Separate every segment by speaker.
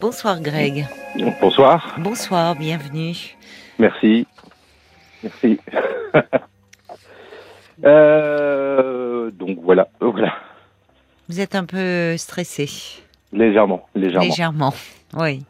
Speaker 1: Bonsoir Greg.
Speaker 2: Bonsoir.
Speaker 1: Bonsoir, bienvenue.
Speaker 2: Merci. Merci. Euh, donc voilà, voilà.
Speaker 1: Vous êtes un peu stressé.
Speaker 2: Légèrement, légèrement.
Speaker 1: Légèrement, oui.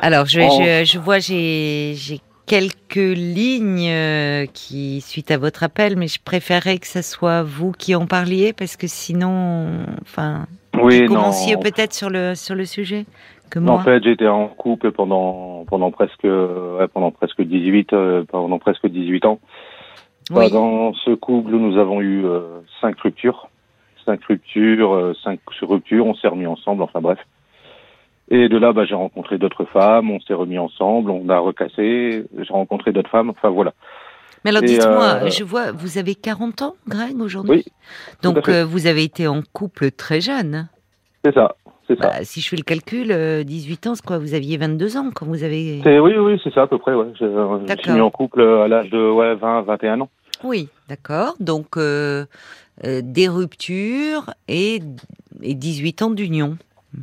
Speaker 1: Alors, je, je, je vois, j'ai j'ai quelques lignes euh, qui suite à votre appel, mais je préférerais que ce soit vous qui en parliez parce que sinon, enfin,
Speaker 2: Oui,
Speaker 1: vous commenciez peut-être sur le sur le sujet que
Speaker 2: Non. En fait, j'étais en couple pendant pendant presque ouais, pendant presque 18 euh, pendant presque 18 ans.
Speaker 1: oui.
Speaker 2: Dans ce couple, nous avons eu euh, cinq ruptures, cinq ruptures, euh, cinq ruptures. On s'est remis ensemble. Enfin bref. Et de là, bah, j'ai rencontré d'autres femmes. On s'est remis ensemble. On a recassé. J'ai rencontré d'autres femmes. Enfin voilà.
Speaker 1: Mais alors dites-moi,
Speaker 2: euh,
Speaker 1: je vois, vous avez 40 ans, Greg, aujourd'hui?
Speaker 2: Oui,
Speaker 1: Donc euh, vous avez été en couple très jeune.
Speaker 2: C'est ça. C'est ça.
Speaker 1: Bah, si je fais le calcul, euh, 18 ans, c'est quoi? Vous aviez 22 ans quand vous avez.
Speaker 2: Oui, oui, c'est ça à peu près. Ouais. Je, je suis mis en couple à l'âge de ouais, 20, 21 ans.
Speaker 1: Oui, d'accord. Donc euh, euh, des ruptures et, et 18 ans d'union,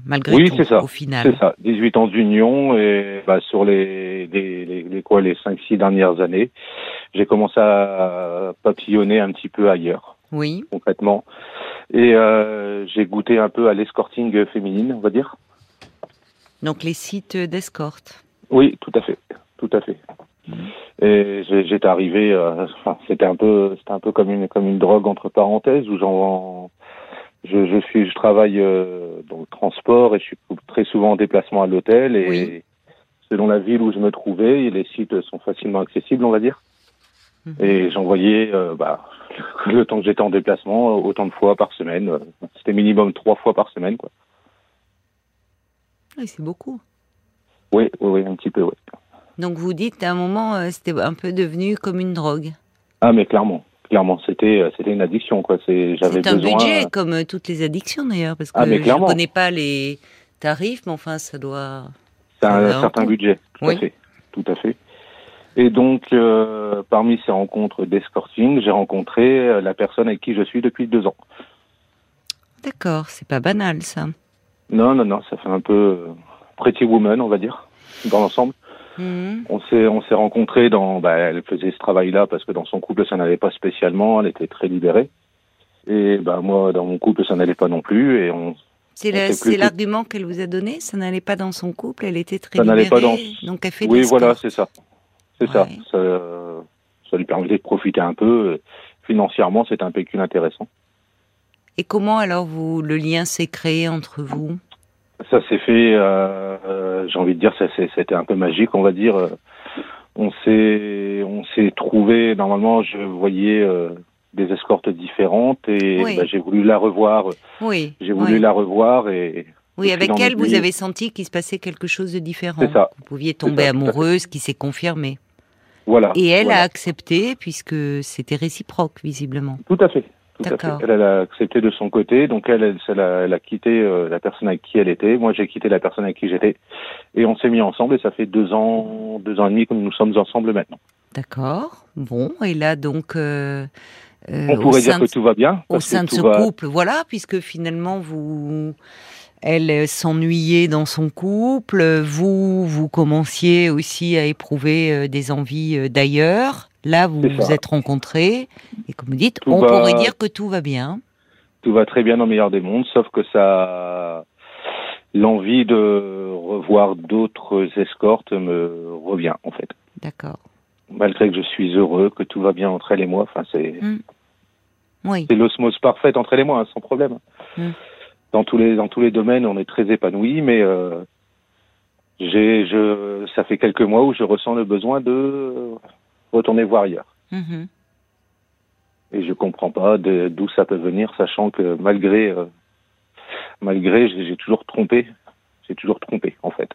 Speaker 1: malgré
Speaker 2: Oui,
Speaker 1: tout,
Speaker 2: ça.
Speaker 1: au final.
Speaker 2: C'est ça. 18 ans d'union et bah, sur les les, les, les quoi les 5 6 dernières années, j'ai commencé à papillonner un petit peu ailleurs,
Speaker 1: Oui,
Speaker 2: concrètement. Et euh, j'ai goûté un peu à l'escorting féminine, on va dire.
Speaker 1: donc les sites d'escorte.
Speaker 2: Oui, tout à fait, tout à fait. Et j'ai- j'étais arrivé, euh, enfin, c'était un peu, c'était un peu comme une comme une drogue entre parenthèses où j'en, je, je suis, je travaille euh, dans le transport et je suis très souvent en déplacement à l'hôtel et
Speaker 1: Oui.
Speaker 2: selon la ville où je me trouvais, les sites sont facilement accessibles, on va dire.
Speaker 1: Mhm.
Speaker 2: Et j'envoyais, euh, bah, le temps que j'étais en déplacement, autant de fois par semaine. euh, C'était minimum trois fois par semaine, quoi.
Speaker 1: Oui, c'est beaucoup.
Speaker 2: Oui, oui, oui, un petit peu, oui.
Speaker 1: Donc vous dites à un moment, euh, c'était un peu devenu comme une drogue.
Speaker 2: Ah, mais clairement, clairement, c'était, euh, c'était une addiction, quoi. C'est, j'avais
Speaker 1: C'est un
Speaker 2: besoin.
Speaker 1: budget, comme toutes les addictions d'ailleurs, parce que
Speaker 2: Ah, mais
Speaker 1: je ne connais pas les tarifs, mais enfin, ça doit.
Speaker 2: C'est un
Speaker 1: va
Speaker 2: certain budget, tout
Speaker 1: Oui.
Speaker 2: à fait, tout à fait. Et donc, euh, parmi ces rencontres d'escorting, j'ai rencontré euh, la personne avec qui je suis depuis deux ans.
Speaker 1: D'accord, c'est pas banal ça.
Speaker 2: Non, non, non, ça fait un peu euh, pretty woman, on va dire, dans l'ensemble.
Speaker 1: Mhm.
Speaker 2: On s'est, on s'est rencontrés dans, bah, elle faisait ce travail-là parce que dans son couple, ça n'allait pas spécialement, elle était très libérée. Et bah, moi, dans mon couple, ça n'allait pas non plus, et on,
Speaker 1: C'est l'argument qu'elle vous a donné. Ça n'allait pas dans son couple. Elle était très
Speaker 2: Ça n'allait pas
Speaker 1: libérée,
Speaker 2: dans-
Speaker 1: Donc elle fait
Speaker 2: oui, voilà, c'est ça. C'est ça.
Speaker 1: Ouais.
Speaker 2: ça. Ça lui permettait de profiter un peu. Financièrement, c'est un pécule intéressant.
Speaker 1: Et comment alors vous le lien s'est créé entre vous?
Speaker 2: Ça s'est fait, euh, euh, j'ai envie de dire, ça c'était un peu magique, on va dire. On s'est, on s'est trouvé. Normalement, je voyais euh, des escortes différentes et
Speaker 1: Oui.
Speaker 2: bah, j'ai voulu la revoir.
Speaker 1: Oui.
Speaker 2: J'ai voulu
Speaker 1: oui.
Speaker 2: la revoir et
Speaker 1: Oui, avec elle, vous avez senti qu'il se passait quelque chose de différent.
Speaker 2: C'est ça.
Speaker 1: Vous pouviez tomber amoureuse, qui s'est confirmé.
Speaker 2: Voilà.
Speaker 1: Et elle
Speaker 2: voilà.
Speaker 1: a accepté, puisque c'était réciproque, visiblement.
Speaker 2: Tout à fait. Tout à fait.
Speaker 1: D'accord.
Speaker 2: Elle, elle a accepté de son côté, donc elle, elle, elle a, elle a quitté euh, la personne avec qui elle était. Moi, j'ai quitté la personne avec qui j'étais, et on s'est mis ensemble. Et ça fait deux ans, deux ans et demi que nous sommes ensemble maintenant.
Speaker 1: D'accord. Bon, et là, donc. euh, euh,
Speaker 2: on pourrait dire que tout va bien.
Speaker 1: au sein de ce
Speaker 2: va-
Speaker 1: couple, voilà, puisque finalement vous, elle euh, s'ennuyait dans son couple, vous, vous commenciez aussi à éprouver euh, des envies euh, d'ailleurs. Là, vous vous êtes rencontrés et comme vous dites,
Speaker 2: Tout
Speaker 1: on
Speaker 2: va-
Speaker 1: pourrait dire que tout va bien.
Speaker 2: Tout va très bien dans le meilleur des mondes, sauf que ça, l'envie de revoir d'autres escortes me revient en fait.
Speaker 1: D'accord.
Speaker 2: Malgré que je suis heureux, que tout va bien entre elle et moi. Enfin, c'est
Speaker 1: Oui.
Speaker 2: c'est l'osmose parfaite entre elle et moi, hein, sans problème.
Speaker 1: Mm.
Speaker 2: Dans tous les dans tous les domaines, on est très épanouis, mais euh, j'ai je ça fait quelques mois où je ressens le besoin de retourner voir ailleurs.
Speaker 1: Mhm.
Speaker 2: Et je comprends pas d'où ça peut venir, sachant que malgré euh, malgré j'ai toujours trompé, j'ai toujours trompé en fait.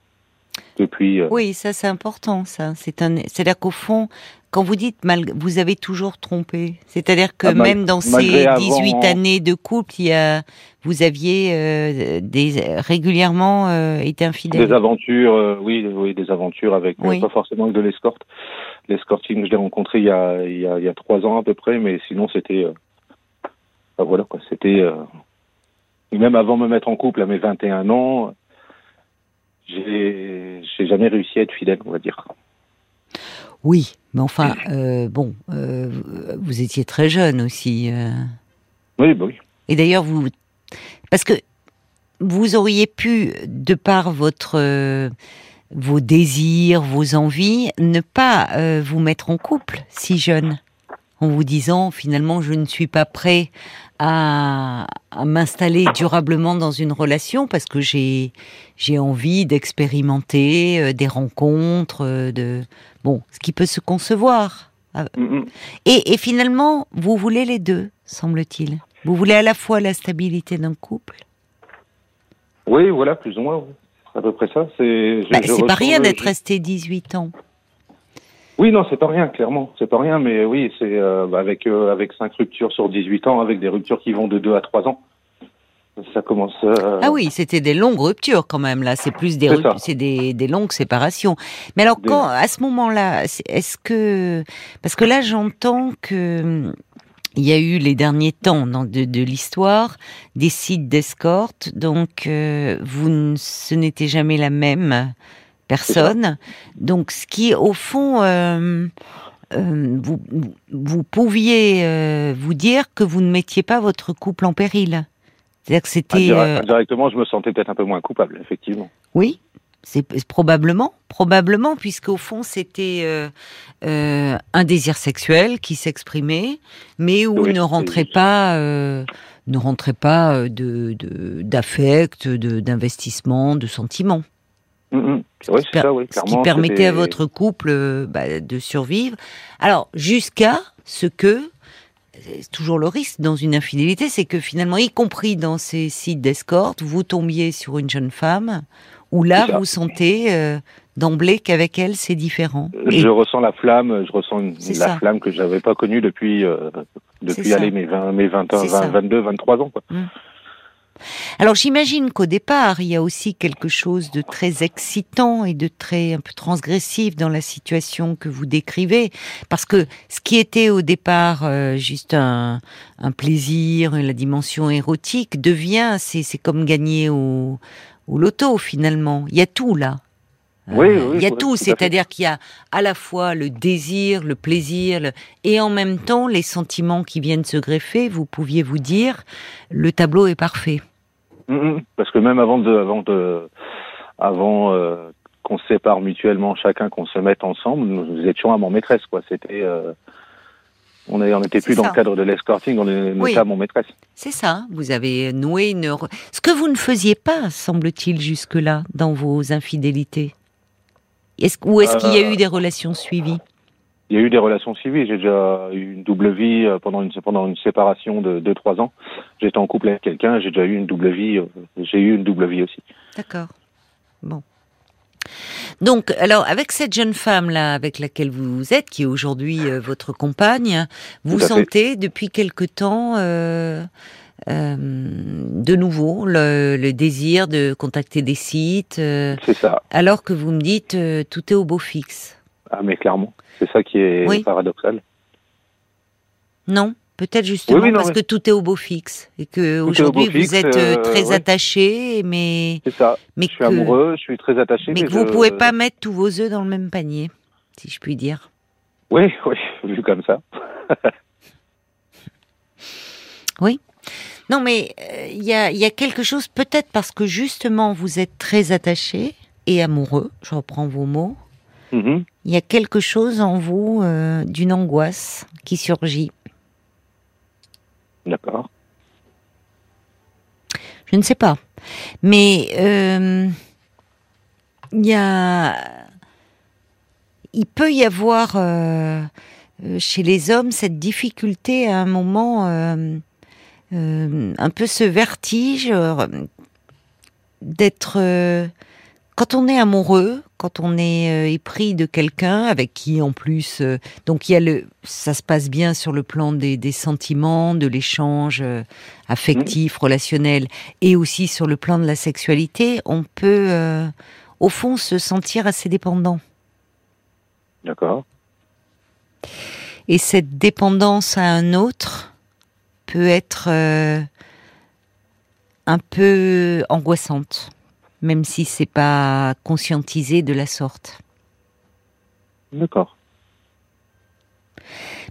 Speaker 2: Depuis euh,
Speaker 1: Oui, ça c'est important, ça. C'est un, c'est-à-dire qu'au fond, quand vous dites mal, vous avez toujours trompé. C'est-à-dire que
Speaker 2: Ah, mal-
Speaker 1: même dans
Speaker 2: malgré
Speaker 1: ces
Speaker 2: avant-
Speaker 1: 18 années de couple, il y a, vous aviez euh, des régulièrement euh, été infidèle.
Speaker 2: des aventures, oui, oui, des aventures avec
Speaker 1: Oui.
Speaker 2: pas forcément que de l'escorte. L'escorting, je l'ai rencontré il y a il y a il y a trois ans à peu près, mais sinon c'était bah, voilà quoi, c'était même avant de me mettre en couple à mes 21 ans, j'ai jamais réussi à être fidèle, on va dire.
Speaker 1: Oui, mais enfin, euh, bon, euh, vous étiez très jeune aussi. Euh.
Speaker 2: Oui, bah oui.
Speaker 1: Et d'ailleurs, vous, parce que vous auriez pu, de par votre vos désirs, vos envies, ne pas vous mettre en couple si jeune, en vous disant finalement je ne suis pas prêt à, m'installer durablement dans une relation parce que j'ai j'ai envie d'expérimenter euh, des rencontres, euh, de bon, ce qui peut se concevoir. Ah. Et, et, finalement, vous voulez les deux, semble-t-il. Vous voulez à la fois la stabilité d'un couple.
Speaker 2: Oui, voilà, plus ou moins. À peu près ça. C'est
Speaker 1: bah, pas rien d'être resté 18 ans.
Speaker 2: Oui, non, c'est pas rien, clairement. C'est pas rien, mais oui, c'est euh, avec euh, avec cinq ruptures sur 18 ans, avec des ruptures qui vont de 2 à 3 ans. Ça commence. Euh,
Speaker 1: ah oui, c'était des longues ruptures quand même. Là, c'est plus des c'est des, des longues séparations. Mais alors, quand à ce moment-là, est-ce que parce que là, j'entends que il y a eu les derniers temps dans de, de l'histoire des sites d'escorte, donc vous ce n'était jamais la même personne. Donc, ce qui, au fond, euh, euh, vous, vous pouviez euh, vous dire que vous ne mettiez pas votre couple en péril. C'est-à-dire que c'était.
Speaker 2: Directement, je me sentais peut-être un peu moins coupable, effectivement.
Speaker 1: Oui, c'est probablement, probablement, puisque au fond c'était un désir sexuel qui s'exprimait, mais où ne rentrait pas, ne rentrait pas de d'affect, de, d'investissement, de sentiments.
Speaker 2: Mm, mm.
Speaker 1: ce qui permettait à votre couple euh, bah, de survivre. Alors, jusqu'à ce que, c'est toujours le risque dans une infidélité, c'est que finalement, y compris dans ces sites d'escorte, vous tombiez sur une jeune femme où là, vous sentez euh, d'emblée qu'avec elle, c'est différent.
Speaker 2: Je ressens la flamme, je ressens la flamme que je n'avais pas connue depuis, euh, depuis aller, mes, 20, mes 20, 20 22, 23 ans. Quoi. Mm.
Speaker 1: Alors j'imagine qu'au départ, il y a aussi quelque chose de très excitant et de très un peu transgressif dans la situation que vous décrivez, parce que ce qui était au départ euh, juste un, plaisir, la dimension érotique, devient, c'est comme gagner au, au loto finalement. Il y a tout là.
Speaker 2: Oui, euh,
Speaker 1: il y a tout, c'est-à-dire qu'il y a à la fois le désir, le plaisir, et en même temps les sentiments qui viennent se greffer. Vous pouviez vous dire, le tableau est parfait.
Speaker 2: Mm, mm. parce que même avant de, avant de, avant euh, qu'on se sépare mutuellement, chacun qu'on se mette ensemble, nous, étions amants maîtresse, quoi. C'était, euh, on n'était plus dans le cadre de l'escorting, on était oui. amant maîtresse.
Speaker 1: C'est ça. Vous avez noué une. Ce que vous ne faisiez pas, semble-t-il, jusque-là, dans vos infidélités. Ou est-ce qu'il y a eu des relations suivies?
Speaker 2: Il y a eu des relations suivies. J'ai déjà eu une double vie euh, pendant une, pendant une séparation de 2-3 ans. J'étais en couple avec quelqu'un, j'ai déjà eu une double vie. Euh, j'ai eu une double vie aussi.
Speaker 1: D'accord. Bon. Donc, alors, avec cette jeune femme-là, avec laquelle vous êtes, qui est aujourd'hui euh, votre compagne, vous sentez depuis quelque temps euh, de nouveau le, désir de contacter des sites. Euh,
Speaker 2: c'est ça.
Speaker 1: Alors que vous me dites euh, tout est au beau fixe.
Speaker 2: Ah mais clairement, c'est ça qui est paradoxal.
Speaker 1: Non, peut-être justement parce que tout est au beau fixe et que aujourd'hui vous êtes très attaché, mais
Speaker 2: c'est ça. Mais je suis amoureux, je suis très attaché,
Speaker 1: mais, que vous pouvez pas mettre tous vos œufs dans le même panier, si je puis dire.
Speaker 2: Oui, oui, vu comme ça.
Speaker 1: oui. Non, mais il euh, y, a, quelque chose, peut-être parce que justement vous êtes très attaché et amoureux, je reprends vos mots, mm-hmm. il y a quelque chose en vous euh, d'une angoisse qui surgit.
Speaker 2: D'accord.
Speaker 1: Je ne sais pas. Mais euh, il y a. Il peut y avoir chez les hommes cette difficulté à un moment euh, un peu ce vertige euh, d'être euh, quand on est amoureux, quand on est épris de quelqu'un avec qui en plus, donc il y a le, ça se passe bien sur le plan des, sentiments, de l'échange affectif, relationnel, et aussi sur le plan de la sexualité, on peut, au fond, se sentir assez dépendant.
Speaker 2: D'accord.
Speaker 1: Et cette dépendance à un autre, peut être euh, un peu angoissante, même si c'est pas conscientisé de la sorte.
Speaker 2: D'accord.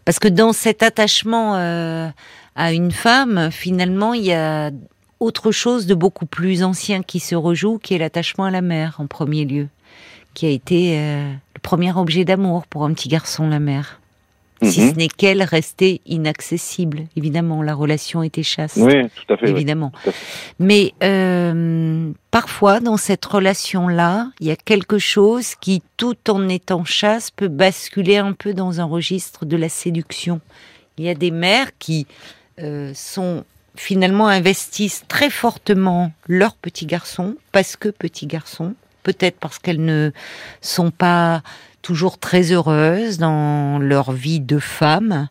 Speaker 1: Parce que dans cet attachement euh, à une femme, finalement, il y a autre chose de beaucoup plus ancien qui se rejoue, qui est l'attachement à la mère en premier lieu, qui a été euh, le premier objet d'amour pour un petit garçon, la mère. Si
Speaker 2: Mhm.
Speaker 1: ce n'est qu'elle restait inaccessible, évidemment, la relation était chaste.
Speaker 2: Oui, tout à fait.
Speaker 1: évidemment.
Speaker 2: tout à fait.
Speaker 1: Mais euh, parfois, dans cette relation-là, il y a quelque chose qui, tout en étant chasse, peut basculer un peu dans un registre de la séduction. Il y a des mères qui euh, sont finalement investissent très fortement leur petit garçon parce que petit garçon, peut-être parce qu'elles ne sont pas toujours très heureuses dans leur vie de femme.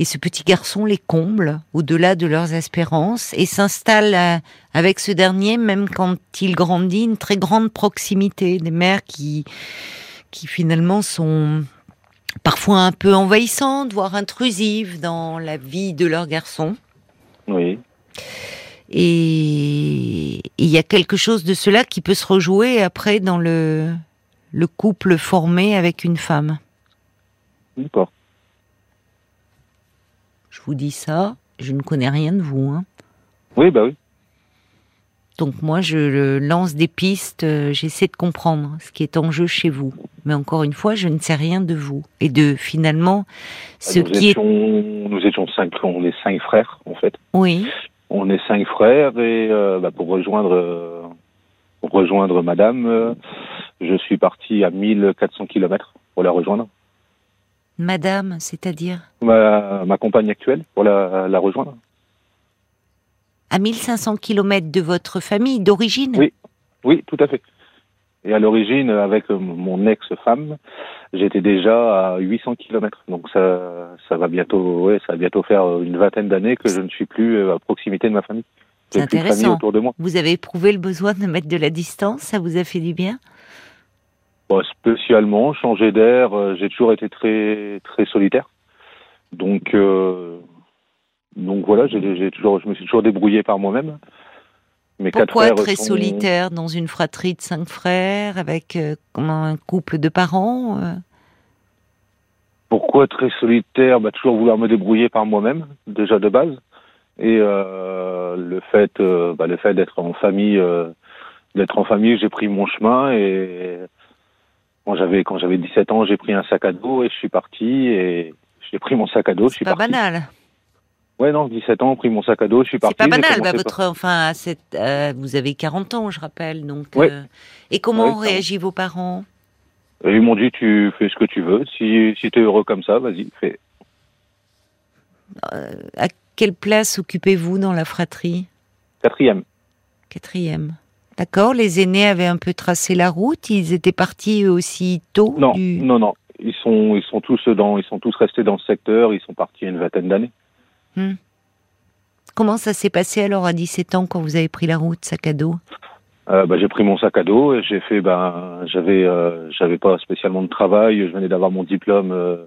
Speaker 1: Et ce petit garçon les comble au-delà de leurs espérances et s'installe euh, avec ce dernier, même quand il grandit, une très grande proximité. Des mères qui, qui finalement sont parfois un peu envahissantes, voire intrusives dans la vie de leur garçon.
Speaker 2: Oui.
Speaker 1: Et il y a quelque chose de cela qui peut se rejouer après dans le, le couple formé avec une femme.
Speaker 2: D'accord.
Speaker 1: Je vous dis ça, je ne connais rien de vous. Hein.
Speaker 2: Oui, bah oui.
Speaker 1: Donc moi, je lance des pistes, euh, j'essaie de comprendre ce qui est en jeu chez vous. Mais encore une fois, je ne sais rien de vous. Et de finalement, ce
Speaker 2: nous,
Speaker 1: qui est...
Speaker 2: nous étions cinq, on est cinq frères, en fait.
Speaker 1: Oui,
Speaker 2: On est cinq frères et euh, bah, pour rejoindre euh, pour rejoindre Madame, euh, je suis parti à 1400 kilomètres pour la rejoindre.
Speaker 1: madame, c'est-à-dire
Speaker 2: Ma, ma compagne actuelle pour la, la rejoindre.
Speaker 1: à 1500 kilomètres de votre famille d'origine
Speaker 2: Oui. Oui, tout à fait. Et à l'origine, avec mon ex-femme, j'étais déjà à 800 kilomètres. Donc ça, ça va bientôt, ouais, ça va bientôt faire une vingtaine d'années que je ne suis plus à proximité de ma famille.
Speaker 1: C'est intéressant.
Speaker 2: autour de moi.
Speaker 1: Vous avez éprouvé le besoin de mettre de la distance Ça vous a fait du bien?
Speaker 2: Bon, spécialement, changer d'air, euh, j'ai toujours été très très solitaire. Donc euh, donc voilà, j'ai toujours, je me suis toujours débrouillé par moi-même. Mes quatre
Speaker 1: Pourquoi
Speaker 2: frères
Speaker 1: très
Speaker 2: sont-
Speaker 1: solitaire dans une fratrie de cinq frères avec euh, un couple de parents euh?
Speaker 2: Pourquoi très solitaire? Bah, Toujours vouloir me débrouiller par moi-même, déjà de base. Et euh, le fait, bah, le fait d'être en famille, d'être en famille, j'ai pris mon chemin et quand j'avais quand j'avais 17 ans, j'ai pris un sac à dos et je suis parti et j'ai pris mon sac à dos, je
Speaker 1: C'est pas
Speaker 2: parti.
Speaker 1: banal.
Speaker 2: Ouais, non, 17 ans, pris mon sac à dos, je suis parti.
Speaker 1: C'est pas banal. bah,
Speaker 2: par-
Speaker 1: votre, enfin, à cette, euh, vous avez 40 ans, je rappelle. Donc,
Speaker 2: Ouais.
Speaker 1: euh, et comment
Speaker 2: Ouais,
Speaker 1: ont réagi vos parents?
Speaker 2: Et ils m'ont dit, tu fais ce que tu veux. Si, si tu es heureux comme ça, vas-y, fais.
Speaker 1: À quelle place occupez-vous dans la fratrie?
Speaker 2: Quatrième.
Speaker 1: Quatrième. D'accord. Les aînés avaient un peu tracé la route. Ils étaient partis aussi tôt.
Speaker 2: Non,
Speaker 1: du-
Speaker 2: non, non. Ils sont, ils sont tous dans, ils sont tous restés dans le secteur. Ils sont partis il y a une vingtaine d'années.
Speaker 1: Comment ça s'est passé alors à 17 ans quand vous avez pris la route, sac à dos?
Speaker 2: Euh, bah, j'ai pris mon sac à dos et j'ai fait, ben, j'avais, euh, j'avais pas spécialement de travail. Je venais d'avoir mon diplôme, euh,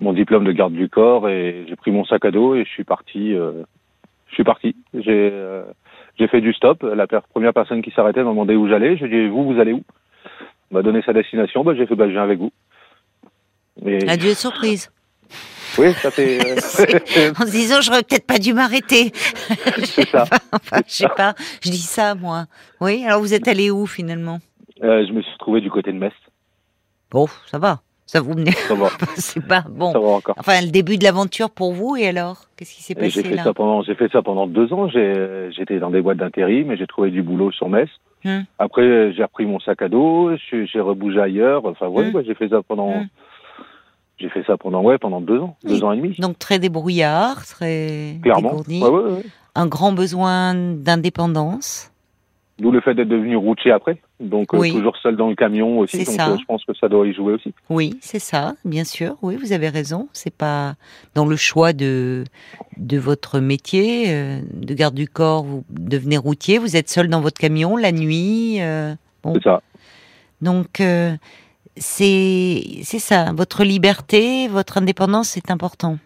Speaker 2: mon diplôme de garde du corps et j'ai pris mon sac à dos et je suis parti. euh, je suis parti. J'ai, j'ai fait du stop. La première personne qui s'arrêtait m'a demandé où j'allais. J'ai dit, vous, vous allez où? M'a donné sa destination. Bah, j'ai fait, bah, je viens avec vous. Et,
Speaker 1: Adieu surprise.
Speaker 2: oui, ça fait. euh,
Speaker 1: En se disant, j'aurais peut-être pas dû m'arrêter.
Speaker 2: c'est ça.
Speaker 1: Enfin, je sais pas. Je dis ça, moi. Oui. Alors, vous êtes allé où finalement?
Speaker 2: Euh, je me suis retrouvé du côté de Metz.
Speaker 1: Bon, ça va. Ça vous.
Speaker 2: Ça va,
Speaker 1: C'est pas bon.
Speaker 2: ça va encore.
Speaker 1: Enfin, le début de l'aventure pour vous, et alors? Qu'est-ce qui s'est
Speaker 2: J'ai
Speaker 1: passé
Speaker 2: fait
Speaker 1: là?
Speaker 2: ça pendant, j'ai fait ça pendant deux ans. J'ai, j'étais dans des boîtes d'intérim et j'ai trouvé du boulot sur Metz.
Speaker 1: Hmm.
Speaker 2: Après, j'ai repris mon sac à dos, j'ai, rebougé ailleurs. Enfin, ouais,
Speaker 1: Hmm.
Speaker 2: ouais, j'ai fait ça pendant,
Speaker 1: Hmm.
Speaker 2: j'ai fait ça pendant, ouais, pendant deux ans,
Speaker 1: Oui.
Speaker 2: deux ans et demi.
Speaker 1: Donc, très débrouillard, très
Speaker 2: Clairement.
Speaker 1: dégourdi.
Speaker 2: Ouais, ouais.
Speaker 1: Un grand besoin d'indépendance.
Speaker 2: D'où le fait d'être devenu routier après. Donc, euh,
Speaker 1: Oui.
Speaker 2: toujours seul dans le camion aussi.
Speaker 1: C'est
Speaker 2: Donc,
Speaker 1: ça.
Speaker 2: euh, je pense que ça doit y jouer aussi.
Speaker 1: Oui, c'est ça, bien sûr. Oui, vous avez raison. C'est pas dans le choix de de votre métier euh, de garde du corps. Vous devenez routier. Vous êtes seul dans votre camion la nuit. euh, Bon.
Speaker 2: C'est ça.
Speaker 1: donc c'est c'est ça. Votre liberté, votre indépendance, c'est important.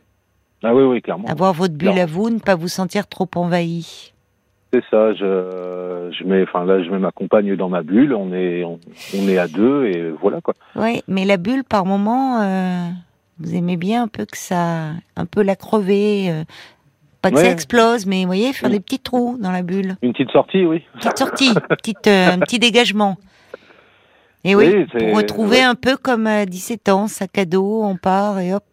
Speaker 2: Ah oui, oui, clairement.
Speaker 1: Avoir votre bulle
Speaker 2: Clairement.
Speaker 1: à vous, ne pas vous sentir trop envahi.
Speaker 2: C'est ça, je, je mets, enfin là, je mets ma compagne dans ma bulle, on est, on, est à deux et voilà quoi.
Speaker 1: Oui, mais la bulle, par moment, euh, vous aimez bien un peu que ça, un peu la crever, euh, pas que ça explose, mais vous voyez, faire des petits trous dans la bulle.
Speaker 2: Une petite sortie, oui.
Speaker 1: Petite sortie, petite, euh, un petit dégagement. Et oui, pour retrouver un peu comme à 17 ans, sac à dos, on part et hop.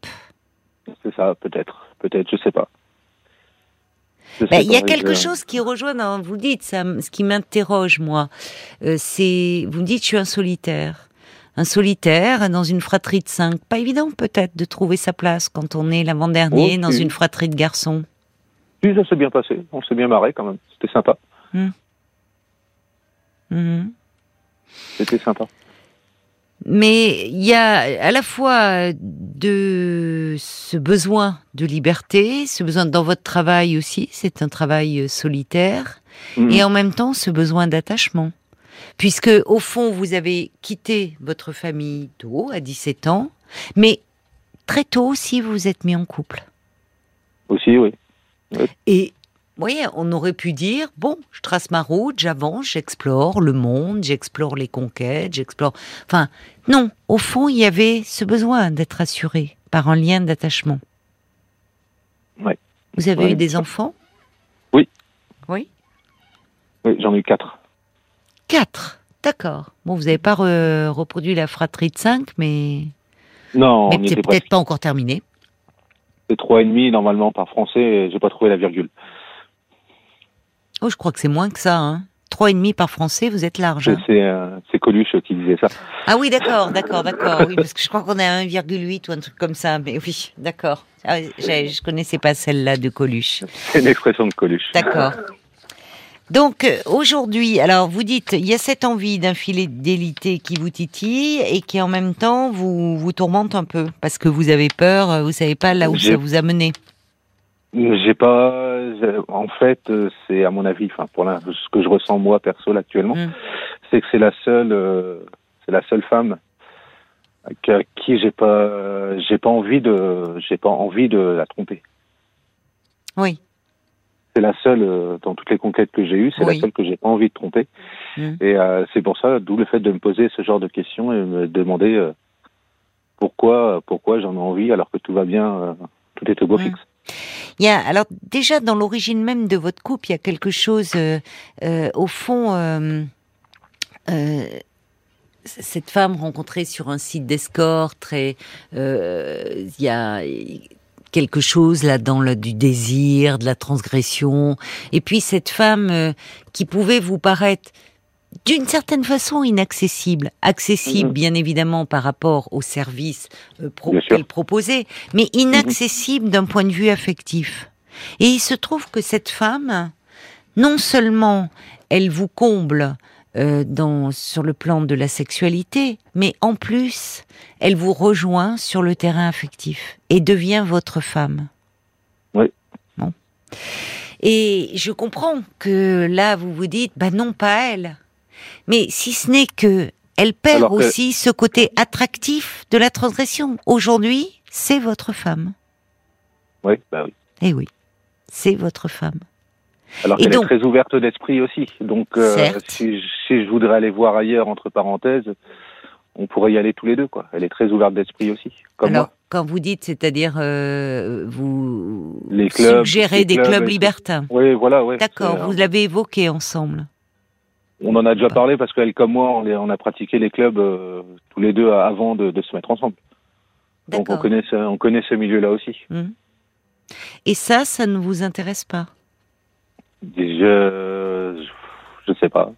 Speaker 2: C'est ça, peut-être, peut-être, je sais pas.
Speaker 1: Ben, il y a quelque chose qui rejoint, dans, vous dites, ça, ce qui m'interroge moi, euh, c'est, vous me dites, je suis un solitaire. Un solitaire dans une fratrie de cinq. Pas évident peut-être de trouver sa place quand on est l'avant-dernier oh, dans une fratrie de garçons.
Speaker 2: Oui, ça s'est bien passé. On s'est bien marré quand même. C'était sympa. Hum. Hum. C'était sympa.
Speaker 1: Mais il y a à la fois de ce besoin de liberté, ce besoin dans votre travail aussi, c'est un travail solitaire, mhm. et en même temps ce besoin d'attachement. Puisque au fond, vous avez quitté votre famille tôt, à 17 ans, mais très tôt aussi, vous vous êtes mis en couple.
Speaker 2: Aussi, oui.
Speaker 1: Et voyez, on aurait pu dire bon, je trace ma route, j'avance, j'explore le monde, j'explore les conquêtes, j'explore. Enfin, non. Au fond, il y avait ce besoin d'être assuré par un lien d'attachement.
Speaker 2: Oui.
Speaker 1: Vous avez eu des enfants?
Speaker 2: Oui.
Speaker 1: Oui.
Speaker 2: Oui, j'en ai eu quatre.
Speaker 1: Quatre. D'accord. Bon, vous n'avez pas reproduit la fratrie de cinq, mais.
Speaker 2: Non,
Speaker 1: mais c'est peut-être pas encore terminé.
Speaker 2: C'est trois et demi normalement par français. J'ai pas trouvé la virgule.
Speaker 1: Oh, je crois que c'est moins que ça. Hein. Trois et demi par français, vous êtes large. Hein.
Speaker 2: Euh, c'est Coluche qui disait ça.
Speaker 1: Ah oui, d'accord, d'accord, d'accord. Oui, parce que je crois qu'on est à 1,8 ou un truc comme ça. Mais oui, d'accord. Ah, je connaissais pas celle-là de Coluche.
Speaker 2: C'est une expression de Coluche.
Speaker 1: D'accord. Donc euh, aujourd'hui, alors vous dites, il y a cette envie d'infidélité qui vous titille et qui en même temps vous vous tourmente un peu parce que vous avez peur, vous savez pas là où ça vous a mené.
Speaker 2: J'ai pas. En fait, c'est à mon avis, enfin pour ce que je ressens moi perso actuellement, mm. c'est que c'est la seule, euh, c'est la seule femme à qui j'ai pas, j'ai pas envie de, j'ai pas envie de la tromper.
Speaker 1: Oui.
Speaker 2: C'est la seule euh, dans toutes les conquêtes que j'ai eues, c'est la seule que j'ai pas envie de tromper. Mm. Et euh, c'est pour ça, d'où le fait de me poser ce genre de questions et me demander pourquoi, pourquoi j'en ai envie alors que tout va bien, tout est au beau mm. fixe.
Speaker 1: Il y a alors déjà dans l'origine même de votre couple, il y a quelque chose euh, euh, au fond. Euh, cette femme rencontrée sur un site d'escorte, il y a quelque chose là dans le du désir, de la transgression, et puis cette femme qui pouvait vous paraître d'une certaine façon inaccessible, accessible mhm. bien évidemment par rapport aux services euh, qu'elle proposait, mais inaccessible d'un point de vue affectif. Et il se trouve que cette femme, non seulement elle vous comble euh, dans, sur le plan de la sexualité, mais en plus, elle vous rejoint sur le terrain affectif et devient votre femme.
Speaker 2: Oui.
Speaker 1: Bon. Et je comprends que là, vous vous dites, bah non, pas elle. Mais si ce n'est que elle perd aussi ce côté attractif de la transgression. Aujourd'hui, c'est votre femme.
Speaker 2: Oui, bah oui.
Speaker 1: Eh oui, c'est votre femme.
Speaker 2: Alors qu'elle est très ouverte d'esprit aussi. Donc, euh, si, je voudrais aller voir ailleurs, entre parenthèses, on pourrait y aller tous les deux. Quoi. Elle est très ouverte d'esprit aussi. Comme Alors,
Speaker 1: quand vous dites, c'est-à-dire, euh, vous les clubs, suggérez des clubs, libertins.
Speaker 2: Oui, voilà. Ouais,
Speaker 1: D'accord, vous l'avez évoqué ensemble.
Speaker 2: On en a déjà parlé parce qu'elle comme moi, on, a pratiqué les clubs euh, tous les deux avant de, se mettre ensemble. Donc on connaît ce, on connaît ce milieu-là aussi. Hum.
Speaker 1: Et ça, ça ne vous intéresse pas?
Speaker 2: Je je sais pas.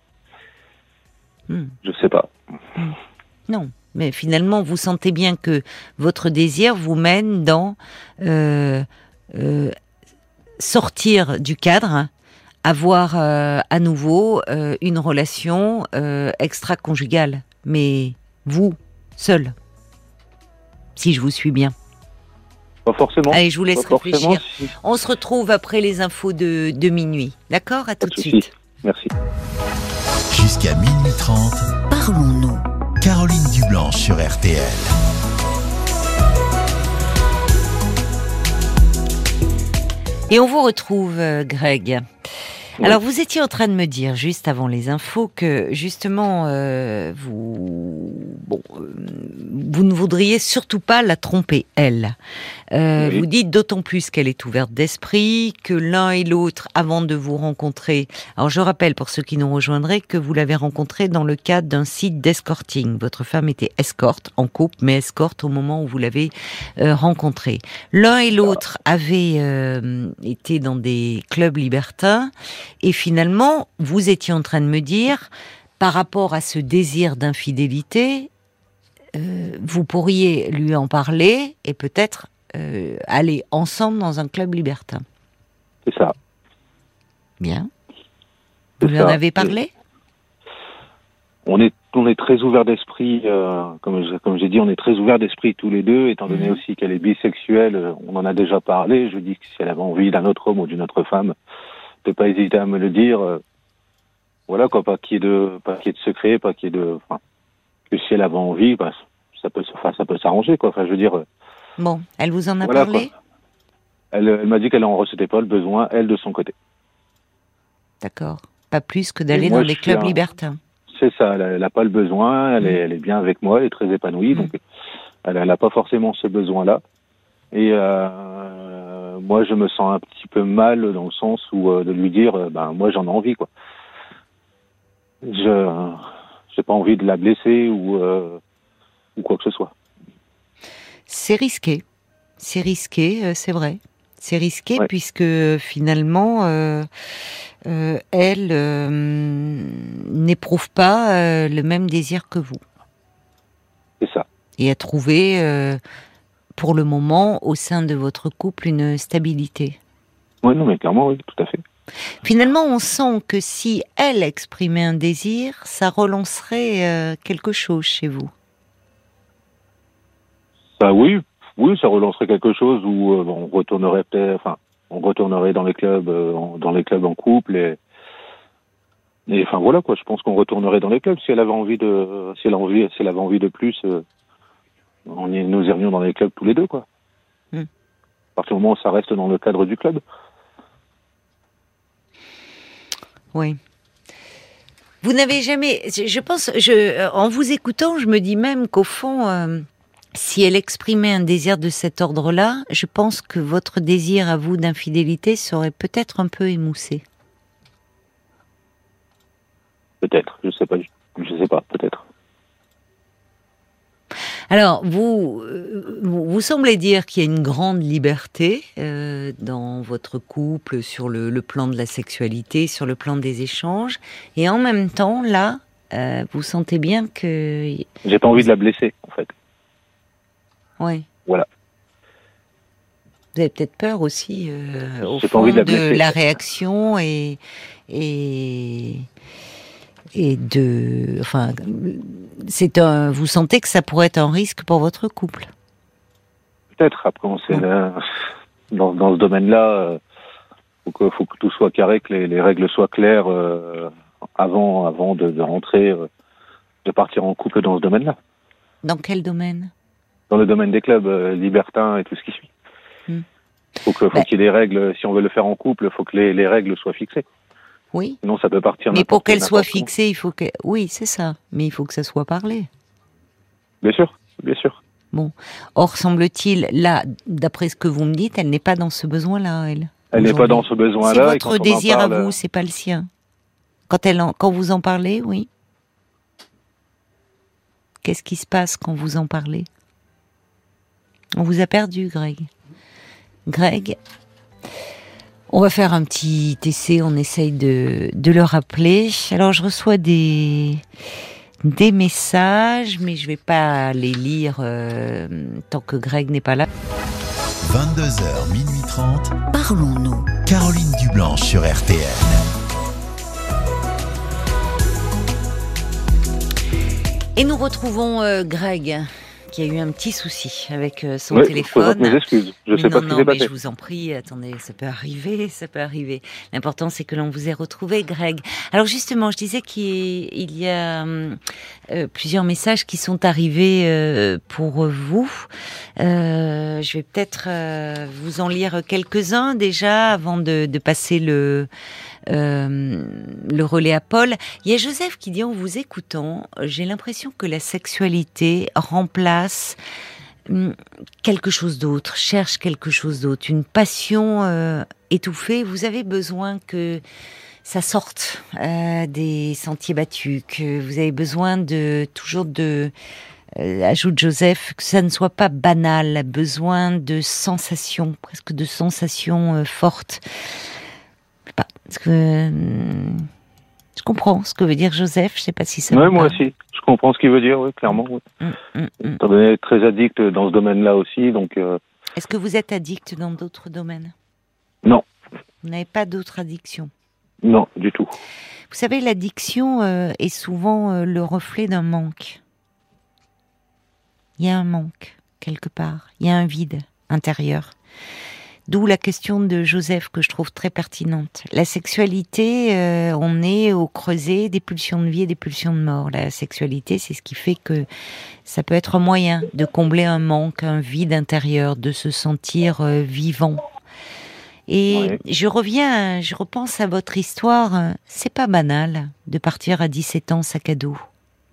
Speaker 2: Hum. Je sais pas.
Speaker 1: Hum. Non, mais finalement, vous sentez bien que votre désir vous mène dans euh, euh, sortir du cadre avoir euh, à nouveau euh, une relation euh, extra-conjugale. Mais vous, seul, si je vous suis bien.
Speaker 2: Pas forcément.
Speaker 1: Allez, je vous laisse réfléchir. On se retrouve après les infos de, de minuit. D'accord? À tout de, suite.
Speaker 2: Merci.
Speaker 3: Jusqu'à minuit 30, parlons-nous. Caroline Dublanche sur RTL.
Speaker 1: Et on vous retrouve, Greg. Alors, vous étiez en train de me dire, juste avant les infos, que justement, euh, vous, bon, euh, vous ne voudriez surtout pas la tromper, elle. Euh, Vous dites d'autant plus qu'elle est ouverte d'esprit, que l'un et l'autre, avant de vous rencontrer, alors je rappelle pour ceux qui nous rejoindraient que vous l'avez rencontrée dans le cadre d'un site d'escorting. Votre femme était escorte, en couple, mais escorte au moment où vous l'avez euh, rencontrée. L'un et l'autre avaient euh, été dans des clubs libertins, et finalement, vous étiez en train de me dire, par rapport à ce désir d'infidélité, euh, vous pourriez lui en parler et peut-être euh, aller ensemble dans un club libertin.
Speaker 2: C'est ça.
Speaker 1: Bien. Vous lui en avez parlé?
Speaker 2: On est, on est très ouvert d'esprit, euh, comme je- comme j'ai dit, on est très ouvert d'esprit tous les deux, étant donné
Speaker 1: Mhm.
Speaker 2: aussi qu'elle est bisexuelle. On en a déjà parlé. Je dis que si elle avait envie d'un autre homme ou d'une autre femme, de pas hésiter à me le dire. euh, voilà quoi, pas qu'il y ait de, pas qu'il y ait de secret, pas qu'il y ait de, enfin, que si elle avait envie, bah, ça peut, enfin, ça peut s'arranger quoi. Enfin, je veux dire, euh,
Speaker 1: Bon, elle vous en a
Speaker 2: Voilà,
Speaker 1: parlé
Speaker 2: elle, elle m'a dit qu'elle en ressentait pas le besoin, elle de son côté.
Speaker 1: D'accord. Pas plus que d'aller dans des
Speaker 2: suis
Speaker 1: clubs
Speaker 2: un-
Speaker 1: libertins.
Speaker 2: C'est ça, elle n'a pas le besoin, elle, est,
Speaker 1: Mm.
Speaker 2: elle est bien avec moi, elle est très épanouie,
Speaker 1: Mm.
Speaker 2: donc elle n'a pas forcément ce besoin-là. Et euh, moi, je me sens un petit peu mal dans le sens où euh, de lui dire, euh, ben moi j'en ai envie, quoi. Je j'ai pas envie de la blesser ou euh, ou quoi que ce soit.
Speaker 1: C'est risqué. C'est risqué, euh, c'est vrai. C'est risqué
Speaker 2: Ouais.
Speaker 1: puisque finalement, euh, euh, elle euh, n'éprouve pas euh, le même désir que vous.
Speaker 2: C'est ça.
Speaker 1: Et a trouvé, euh, pour le moment, au sein de votre couple, une stabilité.
Speaker 2: Oui, non, mais clairement, oui, tout à fait.
Speaker 1: Finalement, on sent que si elle exprimait un désir, ça relancerait euh, quelque chose chez vous.
Speaker 2: Bah oui, oui, ça relancerait quelque chose où euh, on retournerait peut-être, enfin, on retournerait dans les clubs, euh, en- dans les clubs en couple et, et enfin voilà quoi. Je pense qu'on retournerait dans les clubs si elle avait envie de, si elle a envie, si elle avait envie de plus, euh, on y- nous irions dans les clubs tous les deux quoi.
Speaker 1: Hmm.
Speaker 2: À partir du moment où ça reste dans le cadre du club.
Speaker 1: Oui. Vous n'avez jamais, je pense, je, en vous écoutant, je me dis même qu'au fond, euh, si elle exprimait un désir de cet ordre-là, je pense que votre désir à vous d'infidélité serait peut-être un peu émoussé.
Speaker 2: Peut-être, je sais pas, je sais pas, peut-être.
Speaker 1: Alors, vous, euh, vous, vous semblez dire qu'il y a une grande liberté euh, dans votre couple sur le, le plan de la sexualité, sur le plan des échanges, et en même temps, là, euh, vous sentez bien que,
Speaker 2: J'ai pas envie de la blesser en fait.
Speaker 1: Oui.
Speaker 2: Voilà.
Speaker 1: Vous avez peut-être peur aussi, euh, au fond,
Speaker 2: envie de la
Speaker 1: de
Speaker 2: blesser.
Speaker 1: la réaction et et et de, enfin, c'est un. Vous sentez que ça pourrait être un risque pour votre couple?
Speaker 2: Peut-être. Après, on sait là, dans, dans ce domaine-là, euh, faut que, faut que tout soit carré, que les, les règles soient claires euh, avant, avant de, de rentrer, de partir en couple dans ce domaine-là.
Speaker 1: Dans quel domaine?
Speaker 2: Dans le domaine des clubs euh, libertins et tout ce qui suit.
Speaker 1: Hmm.
Speaker 2: Faut que, faut
Speaker 1: Ben.
Speaker 2: qu'il y ait des règles. Si on veut le faire en couple, faut que les, les règles soient fixées.
Speaker 1: Oui.
Speaker 2: Sinon, ça peut partir.
Speaker 1: Mais pour
Speaker 2: n'importe-
Speaker 1: qu'elle soit
Speaker 2: n'importe où.
Speaker 1: fixée, il faut que. Oui, c'est ça. Mais il faut que ça soit parlé.
Speaker 2: Bien sûr, bien sûr.
Speaker 1: Or, semble-t-il, là, d'après ce que vous me dites, elle n'est pas dans ce besoin-là, elle.
Speaker 2: Elle n'est pas dans ce besoin-là.
Speaker 1: C'est votre désir
Speaker 2: parle,
Speaker 1: à vous, c'est pas le sien. Quand elle, en- quand vous en parlez, oui. Qu'est-ce qui se passe quand vous en parlez? On vous a perdu, Greg. Greg, on va faire un petit essai. On essaye de, de le rappeler. Alors, je reçois des des messages, mais je vais pas les lire euh, tant que Greg n'est pas là.
Speaker 3: 22h, minuit 30. Parlons-nous. Caroline Dublanche sur RTN.
Speaker 1: Et nous retrouvons euh, Greg, qui a eu un petit souci avec euh, son téléphone.
Speaker 2: mes excuses. Je sais
Speaker 1: non,
Speaker 2: pas ce qui
Speaker 1: non, mais
Speaker 2: passé.
Speaker 1: je vous en prie, attendez, ça peut arriver, ça peut arriver. L'important, c'est que l'on vous ait retrouvé, Greg. Alors justement, je disais qu'il il y a hum, euh, plusieurs messages qui sont arrivés euh, pour vous. Euh, je vais peut-être euh, vous en lire quelques-uns déjà avant de, de passer le le relais à Paul. Il y a Joseph qui dit en vous écoutant, j'ai l'impression que la sexualité remplace hum, quelque chose d'autre, cherche quelque chose d'autre, une passion étouffée. Vous avez besoin que ça sorte euh, des sentiers battus, que vous avez besoin de toujours de euh, ajoute Joseph, que ça ne soit pas banal, besoin de sensations, presque de sensations euh, fortes. Parce que, euh, je comprends ce que veut dire Joseph, je sais pas si ça.
Speaker 2: Oui, moi aussi, je comprends ce qu'il veut dire, oui, clairement. Oui. Mmh, mmh, très addict dans ce domaine-là aussi, donc.
Speaker 1: Est-ce que vous êtes addict dans d'autres domaines?
Speaker 2: Non.
Speaker 1: Vous n'avez pas d'autres addictions?
Speaker 2: Non, du tout.
Speaker 1: Vous savez, l'addiction euh, est souvent euh, le reflet d'un manque. Il y a un manque, quelque part. Il y a un vide intérieur. D'où la question de Joseph que je trouve très pertinente. La sexualité, euh, on est au creuset des pulsions de vie et des pulsions de mort. La sexualité, c'est ce qui fait que ça peut être un moyen de combler un manque, un vide intérieur, de se sentir vivant, et je reviens, je repense à votre histoire. C'est pas banal de partir à 17 ans sac à dos,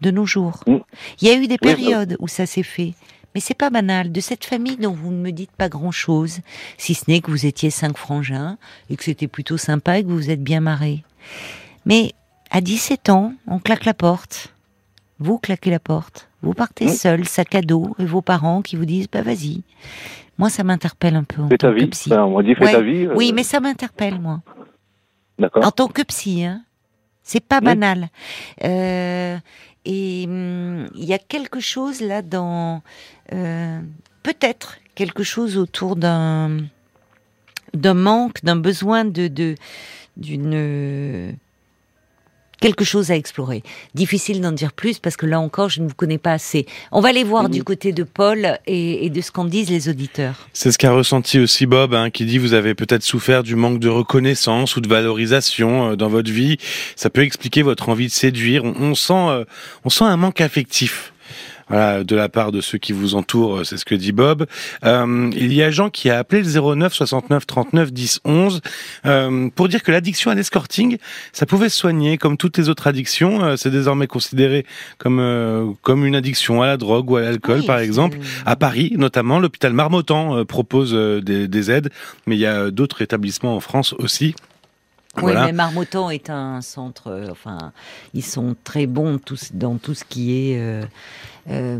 Speaker 1: de nos jours. Mm. Il y a eu des périodes où ça s'est fait. Mais c'est pas banal. De cette famille dont vous ne me dites pas grand chose, si ce n'est que vous étiez cinq frangins et que c'était plutôt sympa et que vous vous êtes bien marrés. Mais à 17 ans, on claque la porte. Vous claquez la porte. Vous partez seul, sac à dos, et vos parents qui vous disent, bah vas-y. Moi, ça m'interpelle un peu. En
Speaker 2: fais ta vie. on dit fais ta vie.
Speaker 1: Oui, mais ça m'interpelle, moi.
Speaker 2: D'accord.
Speaker 1: En tant que psy, hein. C'est pas banal. Euh, et hum, il y a quelque chose là dans. Euh, peut-être quelque chose autour d'un d'un manque, d'un besoin de d'une quelque chose à explorer. Difficile d'en dire plus parce que là encore, je ne vous connais pas assez. On va aller voir du côté de Paul et, de ce qu'en disent les auditeurs.
Speaker 4: C'est ce qu'a ressenti aussi Bob, hein, qui dit vous avez peut-être souffert du manque de reconnaissance ou de valorisation euh, dans votre vie. Ça peut expliquer votre envie de séduire. On, sent, euh, on sent un manque affectif voilà, de la part de ceux qui vous entourent, c'est ce que dit Bob. Euh, il y a Jean qui a appelé le 09 69 39 10 11 euh, pour dire que l'addiction à l'escorting, ça pouvait se soigner comme toutes les autres addictions. Euh, c'est désormais considéré comme euh, comme une addiction à la drogue ou à l'alcool, par exemple. À Paris, notamment, l'hôpital Marmottan propose des, des aides, mais il y a d'autres établissements en France aussi.
Speaker 1: Oui, mais Marmottan est un centre. enfin, ils sont très bons tous dans tout ce qui est euh, euh,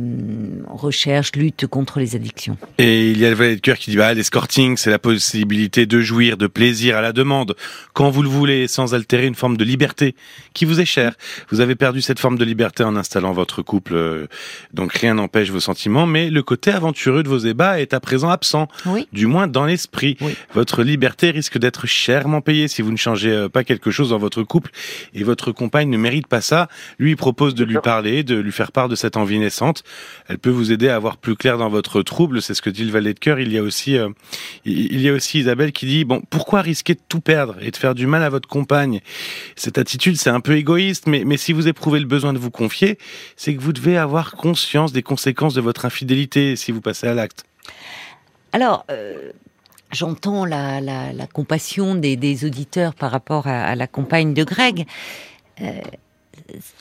Speaker 1: recherche, lutte contre les addictions.
Speaker 4: Et il y a le valet de cœur qui dit bah, l'escorting, c'est la possibilité de jouir de plaisir à la demande, quand vous le voulez, sans altérer une forme de liberté qui vous est chère. Vous avez perdu cette forme de liberté en installant votre couple, euh, donc rien n'empêche vos sentiments, mais le côté aventureux de vos ébats est à présent absent, du moins dans l'esprit. Votre liberté risque d'être chèrement payée si vous ne changez euh, pas quelque chose dans votre couple et votre compagne ne mérite pas ça. Lui il propose de lui parler, de lui faire part de cette envie naissante elle peut vous aider à avoir plus clair dans votre trouble. C'est ce que dit le valet de cœur. Il y a aussi, euh, il y a aussi Isabelle qui dit bon, pourquoi risquer de tout perdre et de faire du mal à votre compagne? Cette attitude, c'est un peu égoïste, mais, mais si vous éprouvez le besoin de vous confier, c'est que vous devez avoir conscience des conséquences de votre infidélité si vous passez à l'acte.
Speaker 1: Alors. Euh, j'entends la, compassion des, auditeurs par rapport à, la compagne de Greg. Euh,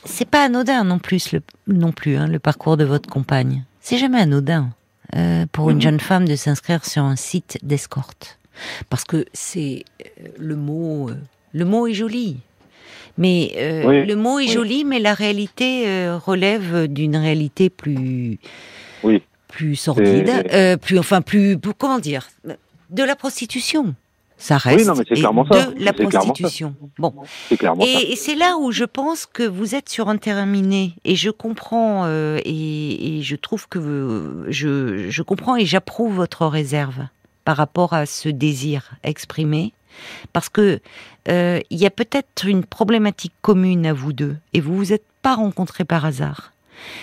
Speaker 1: c'est pas anodin non plus le, non plus hein, le parcours de votre compagne. C'est jamais anodin euh, pour une mhm. jeune femme de s'inscrire sur un site d'escorte, parce que c'est euh, le mot. Euh, le mot est joli, mais le mot est joli, mais la réalité relève d'une réalité plus. Plus sordide, plus enfin plus comment dire, de la prostitution ça reste de la prostitution. Bon, et, c'est là où je pense que vous êtes sur un terrain miné, et je comprends euh, et, je trouve que je, je comprends et j'approuve votre réserve par rapport à ce désir exprimé, parce que euh, il y a peut-être une problématique commune à vous deux, et vous vous êtes pas rencontrés par hasard.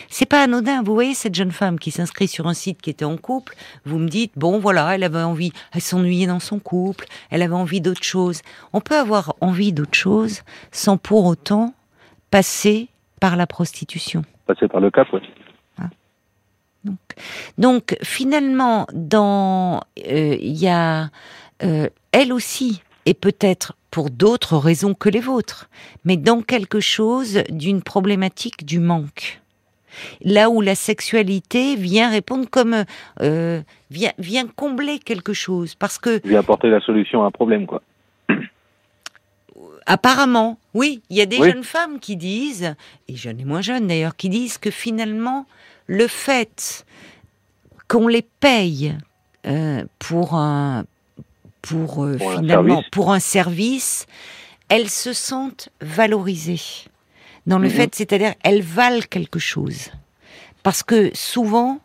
Speaker 1: C'est pas anodin. Vous voyez cette jeune femme qui s'inscrit sur un site qui était en couple. Vous me dites, bon, voilà, elle avait envie, elle s'ennuyait dans son couple, elle avait envie d'autre chose. On peut avoir envie d'autre chose sans pour autant passer par la prostitution.
Speaker 2: Passer par le cap, oui.
Speaker 1: Ah. Donc, finalement, dans, euh, il y a, euh, elle aussi, et peut-être pour d'autres raisons que les vôtres, mais dans quelque chose d'une problématique du manque. Là où la sexualité vient répondre comme euh, vient, vient combler quelque chose, parce que
Speaker 2: vient apporter la solution à un problème, quoi.
Speaker 1: Apparemment, oui, il y a des jeunes femmes qui disent, et jeunes et moins jeunes d'ailleurs, qui disent que finalement le fait qu'on les paye euh, pour un pour, euh, finalement un pour un service, elles se sentent valorisées dans le mhm. fait, c'est-à-dire elles valent quelque chose. Parce que souvent,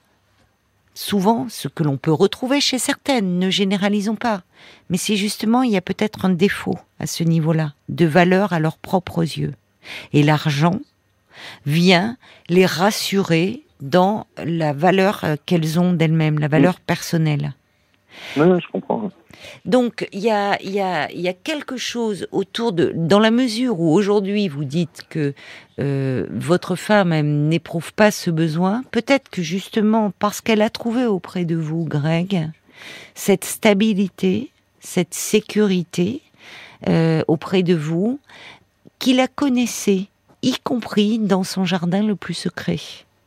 Speaker 1: souvent, ce que l'on peut retrouver chez certaines, ne généralisons pas, mais c'est justement, il y a peut-être un défaut à ce niveau-là, de valeur à leurs propres yeux. Et l'argent vient les rassurer dans la valeur euh, qu'elles ont d'elles-mêmes, la valeur personnelle.
Speaker 2: Oui, je comprends.
Speaker 1: Donc il y a, y, a, y a, quelque chose autour de, dans la mesure où aujourd'hui vous dites que euh, votre femme n'éprouve pas ce besoin, peut-être que justement parce qu'elle a trouvé auprès de vous, Greg, cette stabilité, cette sécurité euh, auprès de vous, qu'il la connaissait, y compris dans son jardin le plus secret,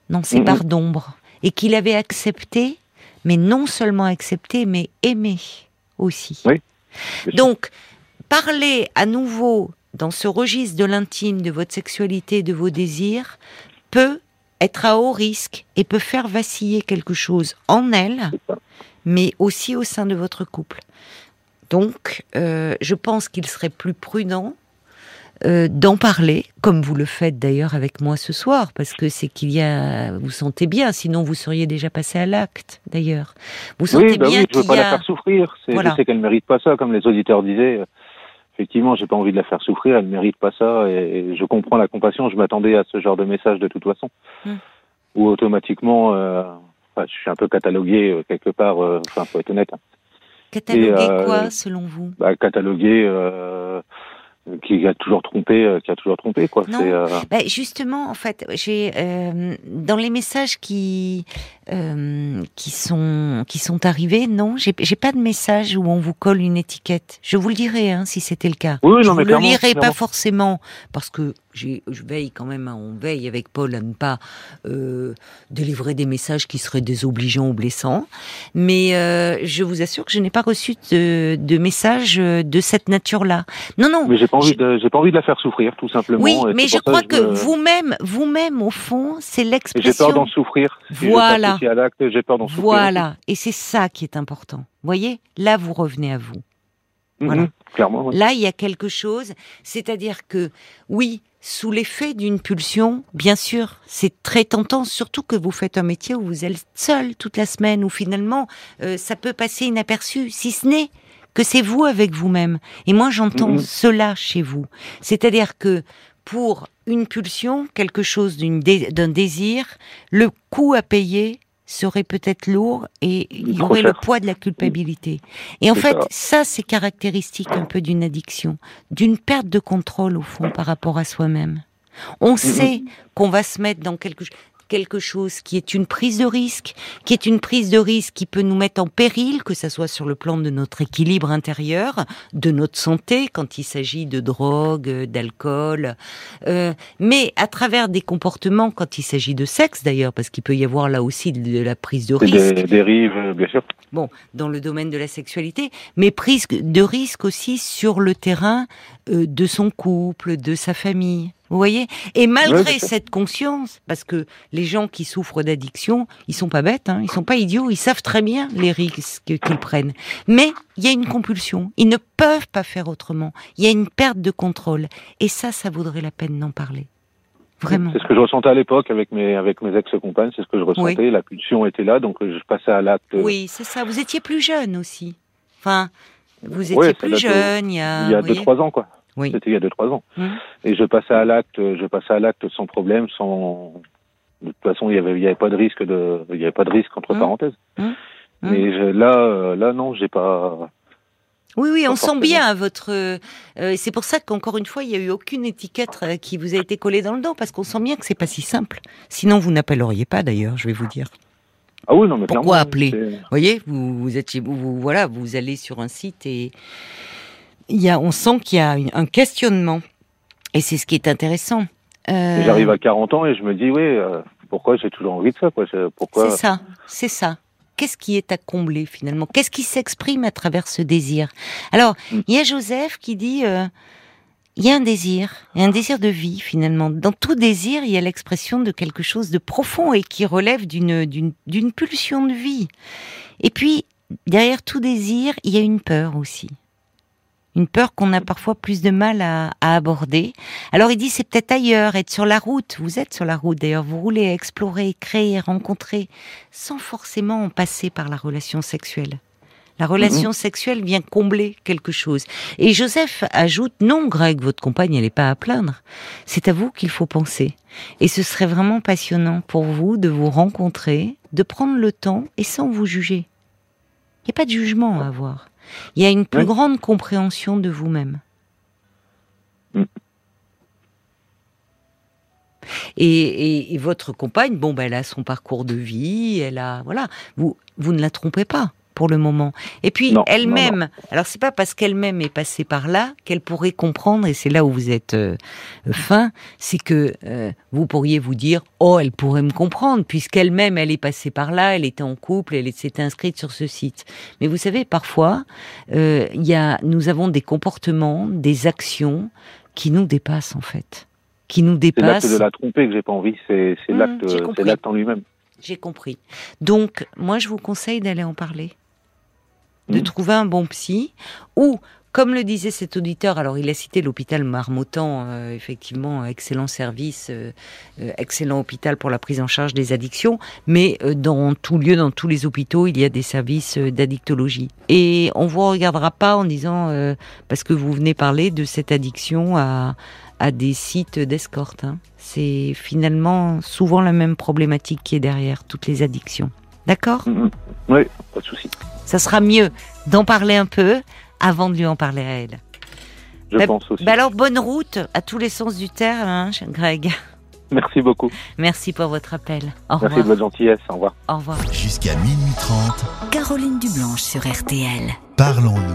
Speaker 1: dans ses mhm. barres d'ombre, et qu'il avait accepté, mais non seulement accepté, mais aimé aussi. Donc, parler à nouveau dans ce registre de l'intime, de votre sexualité, de vos désirs, peut être à haut risque et peut faire vaciller quelque chose en elle, mais aussi au sein de votre couple. Donc, euh, je pense qu'il serait plus prudent euh, d'en parler, comme vous le faites d'ailleurs avec moi ce soir, parce que c'est qu'il y a, vous sentez bien, sinon vous seriez déjà passé à l'acte d'ailleurs. Vous sentez
Speaker 2: bah
Speaker 1: bien
Speaker 2: oui, je veux pas la faire souffrir. Je sais qu'elle mérite pas ça, comme les auditeurs disaient. Effectivement, j'ai pas envie de la faire souffrir. Elle mérite pas ça, et, je comprends la compassion. Je m'attendais à ce genre de message de toute façon, hmm. où automatiquement, euh, je suis un peu catalogué euh, quelque part. enfin, faut être honnête.
Speaker 1: Catalogué quoi, selon vous?
Speaker 2: bah, Catalogué qui a toujours trompé, euh, qui a toujours trompé quoi.
Speaker 1: Non. Euh, bah, justement, en fait, j'ai euh, dans les messages qui qui sont qui sont arrivés, non, j'ai pas de message où on vous colle une étiquette. Je vous le dirai hein, si c'était le cas.
Speaker 2: Oui,
Speaker 1: je
Speaker 2: non,
Speaker 1: vous
Speaker 2: le
Speaker 1: lirai pas forcément parce que je veille quand même, on veille avec Paul à ne pas euh, délivrer des messages qui seraient désobligeants ou blessants. Mais euh, je vous assure que je n'ai pas reçu de, de messages de cette nature-là. Non, non.
Speaker 2: Mais j'ai pas envie de, j'ai pas envie de la faire souffrir, tout simplement.
Speaker 1: Oui, mais je crois que, vous-même, vous-même, au fond, c'est l'expression.
Speaker 2: J'ai peur d'en souffrir.
Speaker 1: voilà.
Speaker 2: J'ai peur d'en souffrir.
Speaker 1: Voilà. Et c'est ça qui est important. Voyez, là, vous revenez à vous.
Speaker 2: Mhm, clairement.
Speaker 1: Là, il y a quelque chose, c'est-à-dire que oui, sous l'effet d'une pulsion, bien sûr, c'est très tentant, surtout que vous faites un métier où vous êtes seul toute la semaine, où finalement euh, ça peut passer inaperçu, si ce n'est que c'est vous avec vous-même. Et moi, j'entends mm-hmm. cela chez vous. C'est-à-dire que pour une pulsion, quelque chose d'un désir, le coût à payer, serait peut-être lourd et il y aurait le poids de la culpabilité. Et en fait, ça, c'est caractéristique un peu d'une addiction, d'une perte de contrôle au fond par rapport à soi-même. On sait qu'on va se mettre dans quelque chose quelque chose qui est une prise de risque, qui est une prise de risque qui peut nous mettre en péril, que ce soit sur le plan de notre équilibre intérieur, de notre santé, quand il s'agit de drogue, d'alcool, euh, mais à travers des comportements, quand il s'agit de sexe d'ailleurs, parce qu'il peut y avoir là aussi de la prise de risque.
Speaker 2: Des dérives, bien sûr.
Speaker 1: Bon, dans le domaine de la sexualité, mais prise de risque aussi sur le terrain euh, de son couple, de sa famille. Vous voyez? Et malgré cette conscience, parce que les gens qui souffrent d'addiction, ils sont pas bêtes, hein, ils sont pas idiots, ils savent très bien les risques qu'ils prennent. Mais il y a une compulsion, ils ne peuvent pas faire autrement. Il y a une perte de contrôle, et ça, ça vaudrait la peine d'en parler. Vraiment.
Speaker 2: C'est ce que je ressentais à l'époque avec mes avec mes ex-compagnes, c'est ce que je ressentais. La pulsion était là, donc je passais à l'acte.
Speaker 1: Oui, c'est ça. Vous étiez plus jeune aussi. Enfin, vous étiez plus jeune. Il y a
Speaker 2: il y a deux trois ans quoi. Oui. C'était il y a deux trois ans. Mmh. Et je passais à l'acte, je passais à l'acte sans problème, sans. De toute façon, il y avait, il y avait pas de risque de, il y avait pas de risque entre mmh. parenthèses. Mmh. Mais je, là, euh, là non, j'ai pas.
Speaker 1: Oui, oui, on sent bien votre. Euh, c'est pour ça qu'encore une fois, il n'y a eu aucune étiquette euh, qui vous a été collée dans le dos, parce qu'on sent bien que c'est pas si simple. Sinon, vous n'appelleriez pas, d'ailleurs, je vais vous dire.
Speaker 2: Ah oui, non, mais
Speaker 1: Pourquoi appeler? Vous voyez, vous, vous êtes, vous, voilà, vous allez sur un site et il y a, on sent qu'il y a un questionnement. Et c'est ce qui est intéressant.
Speaker 2: Euh... J'arrive à 40 ans et je me dis, oui, euh, pourquoi j'ai toujours envie de ça
Speaker 1: Pourquoi? C'est ça, c'est ça. Qu'est-ce qui est à combler finalement? Qu'est-ce qui s'exprime à travers ce désir? Alors, mm. il y a Joseph qui dit, euh, il y a un désir, il y a un désir de vie finalement. Dans tout désir, il y a l'expression de quelque chose de profond et qui relève d'une d'une pulsion de vie. Et puis derrière tout désir, il y a une peur aussi. Une peur qu'on a parfois plus de mal à, aborder. Alors il dit c'est peut-être ailleurs, être sur la route. Vous êtes sur la route d'ailleurs, vous roulez, explorer, créer, rencontrer, sans forcément en passer par la relation sexuelle. La relation mhm. sexuelle vient combler quelque chose. Et Joseph ajoute, non, Greg, votre compagne, elle n'est pas à plaindre. C'est à vous qu'il faut penser. Et ce serait vraiment passionnant pour vous de vous rencontrer, de prendre le temps et sans vous juger. Il n'y a pas de jugement à avoir. Il y a une plus grande compréhension de vous-même. Mm. Et, votre compagne, bon, ben, elle a son parcours de vie, elle a, voilà, vous, vous ne la trompez pas pour le moment. Et puis elle-même, alors c'est pas parce qu'elle-même est passée par là qu'elle pourrait comprendre, et c'est là où vous êtes euh, fin, c'est que euh, vous pourriez vous dire, oh, elle pourrait me comprendre, puisqu'elle-même, elle est passée par là, elle était en couple, elle s'est inscrite sur ce site. Mais vous savez, parfois, euh, y a, nous avons des comportements, des actions qui nous dépassent en fait. Qui nous dépassent.
Speaker 2: C'est l'acte de la tromper que j'ai pas envie, c'est mmh, l'acte en lui-même.
Speaker 1: J'ai compris. Donc, moi, je vous conseille d'aller en parler de mmh. trouver un bon psy, ou, comme le disait cet auditeur, alors il a cité l'hôpital Marmottan, euh, effectivement, excellent service, euh, euh, excellent hôpital pour la prise en charge des addictions, mais dans tout lieu, dans tous les hôpitaux, il y a des services d'addictologie. Et on vous regardera pas en disant, parce que vous venez parler de cette addiction à, à des sites d'escorte. Hein. C'est finalement souvent la même problématique qui est derrière toutes les addictions. D'accord mmh,
Speaker 2: mmh. Oui, pas de souci.
Speaker 1: Ça sera mieux d'en parler un peu avant de lui en parler à elle.
Speaker 2: Je bah, pense aussi.
Speaker 1: Bah alors, bonne route à tous les sens du terme, hein, Greg.
Speaker 2: Merci beaucoup.
Speaker 1: Merci pour votre appel. Au
Speaker 2: Merci de votre gentillesse. Au revoir.
Speaker 1: Au revoir.
Speaker 3: Jusqu'à minuit 30.
Speaker 5: Caroline Dublanche sur RTL.
Speaker 3: Parlons-nous.